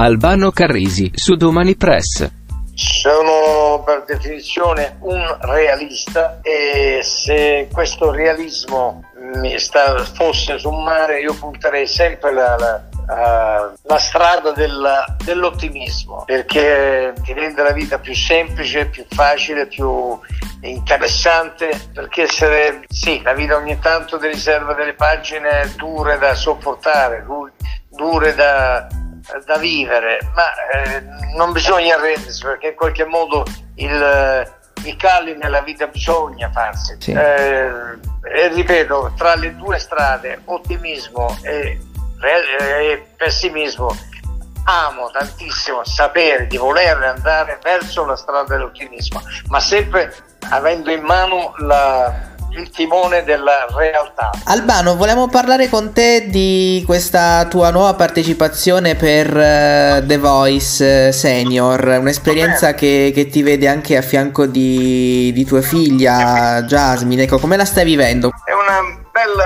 Albano Carrisi su Domani Press. Sono per definizione un realista e se questo realismo sta, fosse sul mare io punterei sempre la, la, uh, la strada della, dell'ottimismo perché ti rende la vita più semplice, più facile, più interessante perché essere, sì, la vita ogni tanto ti riserva delle pagine dure da sopportare, dure da da vivere, ma eh, non bisogna arrendersi perché in qualche modo il, i calli nella vita bisogna farsi. Sì. Eh, e ripeto, tra le due strade, ottimismo e, e pessimismo, amo tantissimo sapere di voler andare verso la strada dell'ottimismo, ma sempre avendo in mano la, il timone della realtà. Albano, volevamo parlare con te di questa tua nuova partecipazione per uh, The Voice uh, Senior, un'esperienza che, che, ti vede anche a fianco di, di tua figlia Jasmine. Ecco, come la stai vivendo? È una bella,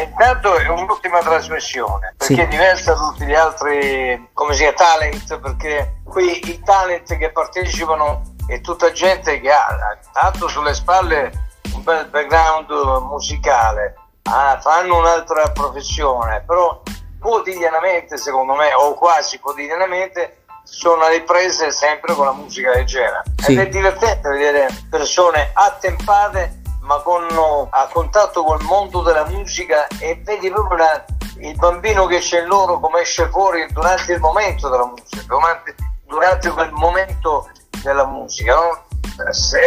intanto è un'ultima trasmissione perché sì. è diversa da tutti gli altri, come si chiama, talent, perché qui i talent che partecipano è tutta gente che ha tanto sulle spalle un bel background musicale, ah, fanno un'altra professione, però quotidianamente, secondo me, o quasi quotidianamente, sono riprese sempre con la musica leggera. Sì. Ed è divertente vedere persone attempate ma con, a contatto col mondo della musica e vedi proprio la, il bambino che c'è in loro come esce fuori durante il momento della musica, durante, durante quel momento della musica. No? Se,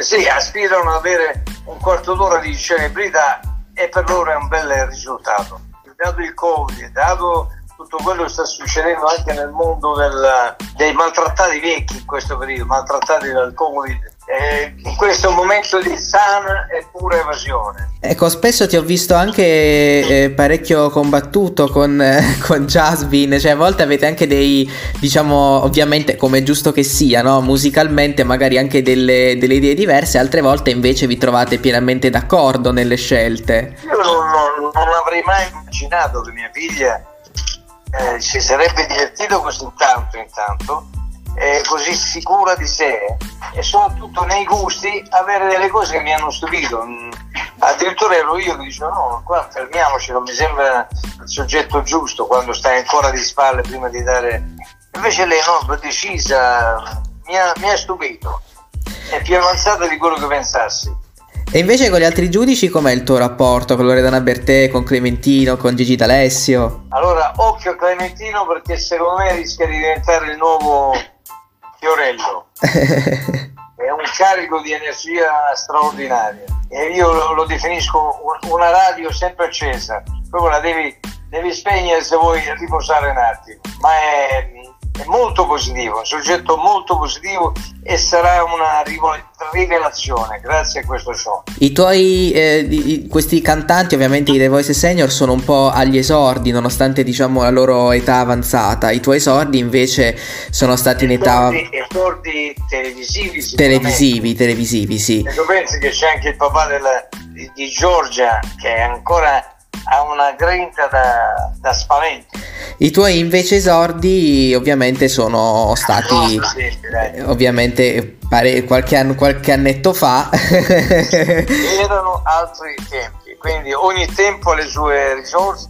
sì, aspirano ad avere un quarto d'ora di celebrità e per loro è un bel risultato. Dato il Covid, dato tutto quello che sta succedendo anche nel mondo del, dei maltrattati vecchi in questo periodo, maltrattati dal Covid, eh, in questo momento di sana e pura evasione. Ecco, spesso ti ho visto anche eh, parecchio combattuto con, eh, con Jasmine, cioè a volte avete anche dei, diciamo, ovviamente come è giusto che sia, no? musicalmente magari anche delle, delle, idee diverse, altre volte invece vi trovate pienamente d'accordo nelle scelte. Io non, non, non avrei mai immaginato che mia figlia eh, si sarebbe divertito così tanto intanto eh, così sicura di sé e soprattutto nei gusti avere delle cose che mi hanno stupito. Mm, addirittura ero io che dicevo no, qua fermiamoci, non mi sembra il soggetto giusto quando stai ancora di spalle prima di dare... Invece lei no, decisa, mi ha, mi ha stupito, è più avanzata di quello che pensassi. E invece con gli altri giudici com'è il tuo rapporto con Loredana Bertè, con Clementino, con Gigi D'Alessio? Allora, occhio a Clementino perché secondo me rischia di diventare il nuovo Fiorello. è un carico di energia straordinaria. E io lo, lo definisco una radio sempre accesa, proprio la devi, devi spegnere se vuoi riposare un attimo, ma è, è molto positivo, un soggetto molto positivo e sarà una rivelazione grazie a questo show. I tuoi eh, questi cantanti, ovviamente i The Voice Senior, sono un po' agli esordi, nonostante diciamo la loro età avanzata. I tuoi esordi invece sono stati in età esordi televisivi, televisivi, televisivi, sì. E tu pensi che c'è anche il papà della, di, di Giorgia che è ancora ha una grinta da, da spavento. I tuoi invece esordi ovviamente sono stati no, sì, ovviamente pare, qualche, anno, qualche annetto fa. Erano altri tempi, quindi ogni tempo ha le sue risorse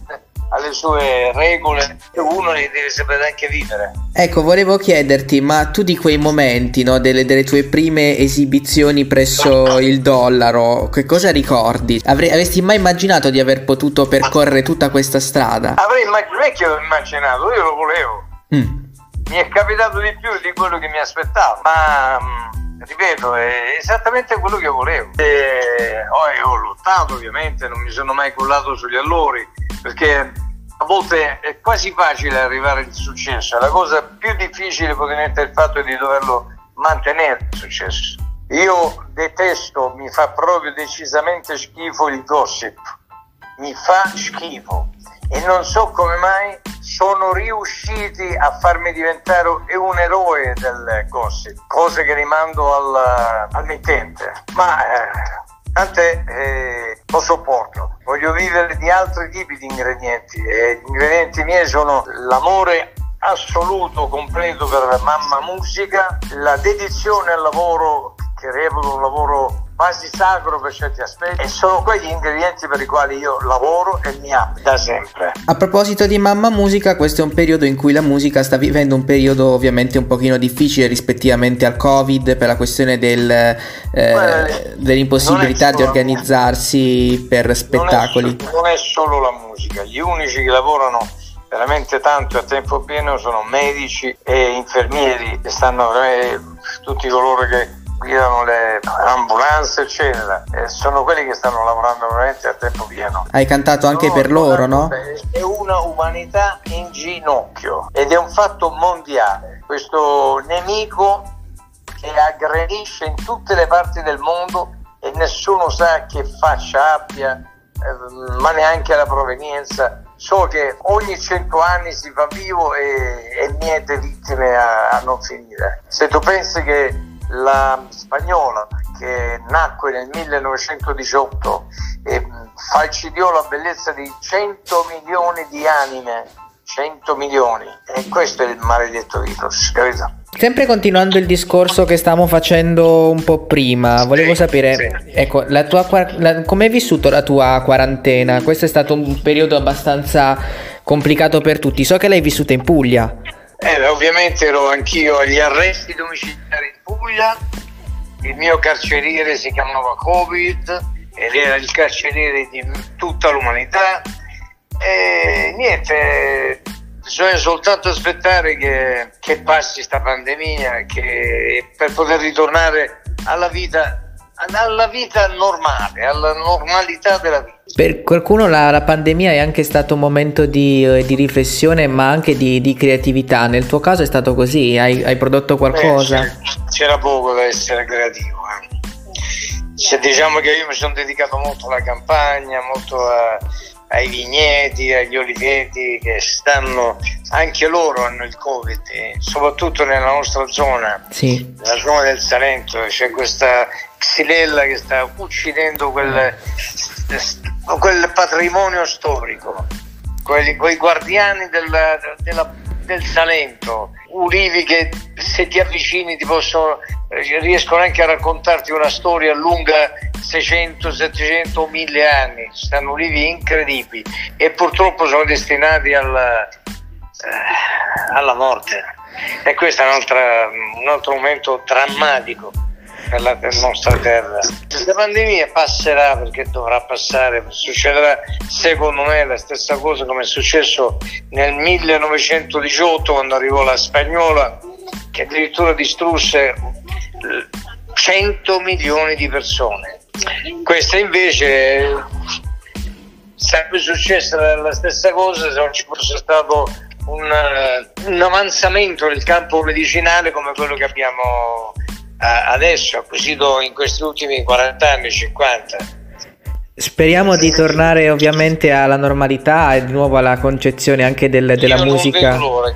alle sue regole uno ne deve sapere anche vivere. Ecco, volevo chiederti, ma tu di quei momenti, no, delle, delle, tue prime esibizioni presso il dollaro, che cosa ricordi? Avrei, avresti mai immaginato di aver potuto percorrere tutta questa strada? Avrei immaginato, immaginato, io lo volevo. Mm. Mi è capitato di più di quello che mi aspettavo, ma mm, ripeto, è esattamente quello che volevo. E, oh, ho lottato ovviamente, non mi sono mai cullato sugli allori, perché a volte è quasi facile arrivare al successo, la cosa più difficile probabilmente è il fatto di doverlo mantenere il successo. Io detesto, mi fa proprio decisamente schifo il gossip, mi fa schifo. E non so come mai sono riusciti a farmi diventare un eroe del gossip, cose che rimando al, al mittente, ma eh, tant'è, eh, lo sopporto. Voglio vivere di altri tipi di ingredienti e gli ingredienti miei sono l'amore assoluto, completo per Mamma Musica, la dedizione al lavoro che reputo un lavoro quasi sacro per certi aspetti. E sono quegli ingredienti per i quali io lavoro e mi apro da sempre. A proposito di Mamma Musica, questo è un periodo in cui la musica sta vivendo un periodo ovviamente un pochino difficile rispettivamente al Covid per la questione del, eh, Beh, dell'impossibilità di organizzarsi per spettacoli. Non è, non è solo la musica, gli unici che lavorano veramente tanto a tempo pieno sono medici e infermieri. Che stanno tutti coloro che guidano le ambulanze, eccetera. E sono quelli che stanno lavorando veramente a tempo pieno. Hai cantato anche no, per loro, no? È una umanità in ginocchio ed è un fatto mondiale. Questo nemico che aggredisce in tutte le parti del mondo e nessuno sa che faccia abbia, eh, ma neanche la provenienza. So che ogni cento anni si fa vivo e, e niente vittime a, a non finire. Se tu pensi che la spagnola che nacque nel 1918 e falcidiò la bellezza di 100 milioni di anime 100 milioni e questo è il maledetto virus capito? Sempre continuando il discorso che stavamo facendo un po' prima, volevo sapere, ecco, la tua, la, come hai vissuto la tua quarantena? Questo è stato un periodo abbastanza complicato per tutti, so che l'hai vissuta in Puglia. Eh, ovviamente ero anch'io agli arresti domiciliari Puglia, il mio carceriere si chiamava Covid ed era il carceriere di tutta l'umanità e niente, bisogna soltanto aspettare che, che passi questa pandemia che, per poter ritornare alla vita alla vita normale, alla normalità della vita. Per qualcuno la, la pandemia è anche stato un momento di, eh, di riflessione ma anche di, di, creatività, nel tuo caso è stato così? Hai, hai prodotto qualcosa? Eh, c'era poco da essere creativo. Eh. Cioè, diciamo che io mi sono dedicato molto alla campagna, molto a, ai vigneti, agli oliveti che stanno, anche loro hanno il Covid, soprattutto nella nostra zona, sì. nella zona del Salento, c'è questa xylella che sta uccidendo quel, quel patrimonio storico, quelli, quei guardiani della, della, del Salento, ulivi che se ti avvicini ti possono, riescono anche a raccontarti una storia lunga 600, 700, 1000 anni, stanno ulivi incredibili. E purtroppo sono destinati alla, eh, alla morte. E questo è un, un altro momento drammatico per la nostra terra. Questa pandemia passerà perché dovrà passare, succederà secondo me la stessa cosa come è successo nel 1918 quando arrivò la spagnola che addirittura distrusse 100 milioni di persone. Questa invece sarebbe successa la stessa cosa se non ci fosse stato un, un avanzamento del campo medicinale come quello che abbiamo adesso, acquisito in questi ultimi 40 anni, 50. Speriamo di tornare ovviamente alla normalità e di nuovo alla concezione anche del, della musica. Non vedo, l'ora,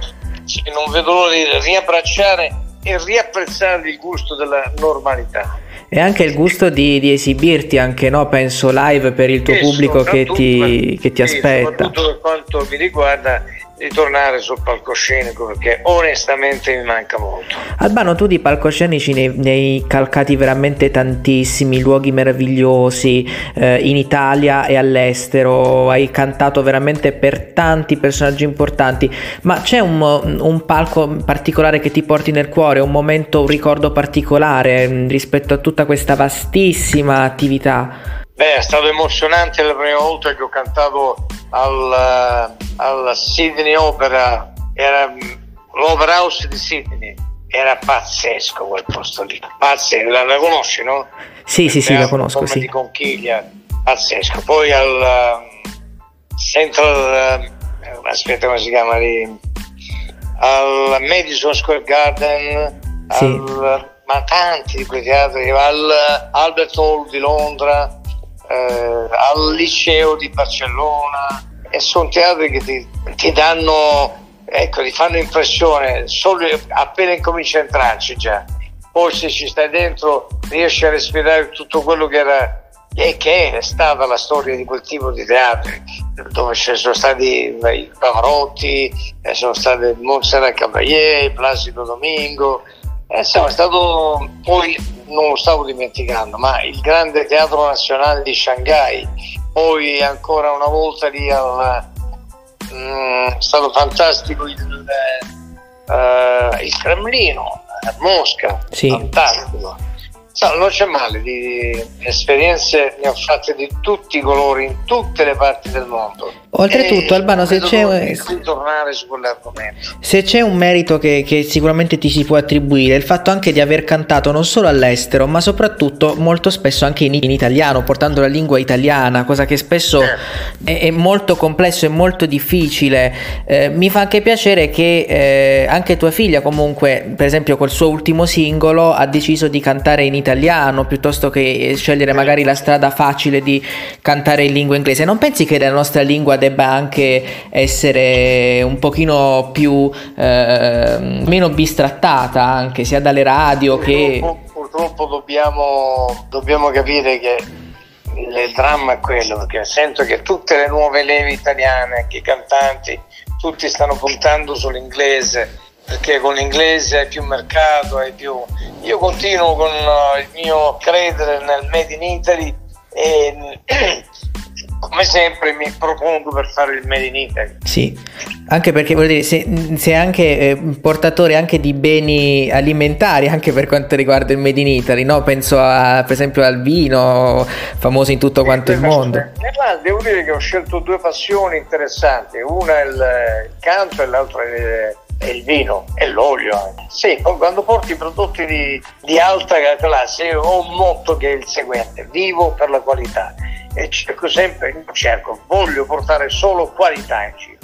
non vedo l'ora di riabbracciare e riapprezzare il gusto della normalità. E anche il gusto di, di esibirti anche, no? penso, live per il tuo e pubblico che ti, che ti aspetta. Soprattutto per quanto mi riguarda, di tornare sul palcoscenico perché onestamente mi manca molto. Albano, tu di palcoscenici ne, ne hai calcati veramente tantissimi, luoghi meravigliosi eh, in Italia e all'estero, hai cantato veramente per tanti personaggi importanti, ma c'è un, un palco particolare che ti porti nel cuore, un momento, un ricordo particolare mm, rispetto a tutta questa vastissima attività? Beh, è stato emozionante la prima volta che ho cantato al, al Sydney Opera, era l'Opera House di Sydney. Era pazzesco quel posto lì, pazzesco, la, la conosci no? Sì, sì, sì, la conosco, sì. di conchiglia, pazzesco. Poi al uh, Central, uh, aspetta come si chiama lì, al Madison Square Garden, sì. al, ma tanti di quei teatri, al Albert Hall di Londra, eh, al liceo di Barcellona e sono teatri che ti, ti danno, ecco, ti fanno impressione solo appena incominci a entrarci già. Poi se ci stai dentro riesci a respirare tutto quello che era e che è stata la storia di quel tipo di teatri dove ci sono stati i Pavarotti, eh, sono state Montserrat Caballé, Placido Domingo, eh, insomma è stato poi non lo stavo dimenticando, ma il grande teatro nazionale di Shanghai, poi ancora una volta lì al, mm, è stato fantastico il, eh, il Cremlino a Mosca, sì. fantastico. No, non c'è male, di esperienze ne ho fatte di tutti i colori in tutte le parti del mondo. Oltretutto, Albano, se c'è, se c'è, un merito che, che, sicuramente ti si può attribuire, è il fatto anche di aver cantato non solo all'estero, ma soprattutto molto spesso anche in, in italiano, portando la lingua italiana, cosa che spesso eh. è, è, molto complesso e molto difficile. Eh, mi fa anche piacere che eh, anche tua figlia, comunque, per esempio, col suo ultimo singolo, ha deciso di cantare in italiano piuttosto che scegliere magari la strada facile di cantare in lingua inglese. Non pensi che la nostra lingua debba debba anche essere un pochino più eh, meno bistrattata anche sia dalle radio che purtroppo dobbiamo, dobbiamo capire che il dramma è quello perché sento che tutte le nuove leve italiane anche i cantanti tutti stanno puntando sull'inglese perché con l'inglese hai più mercato hai più io continuo con il mio credere nel made in Italy e come sempre mi propongo per fare il Made in Italy. Sì, anche perché vuol dire, se, sei anche eh, portatore anche di beni alimentari, anche per quanto riguarda il Made in Italy, no? Penso a, per esempio al vino, famoso in tutto quanto il mondo. Eh, devo dire che ho scelto due passioni interessanti, una è il, il canto e l'altra è è il vino e l'olio. Sì, quando porti prodotti di, di alta classe ho un motto che è il seguente, vivo per la qualità e cerco sempre, cerco, voglio portare solo qualità in cibo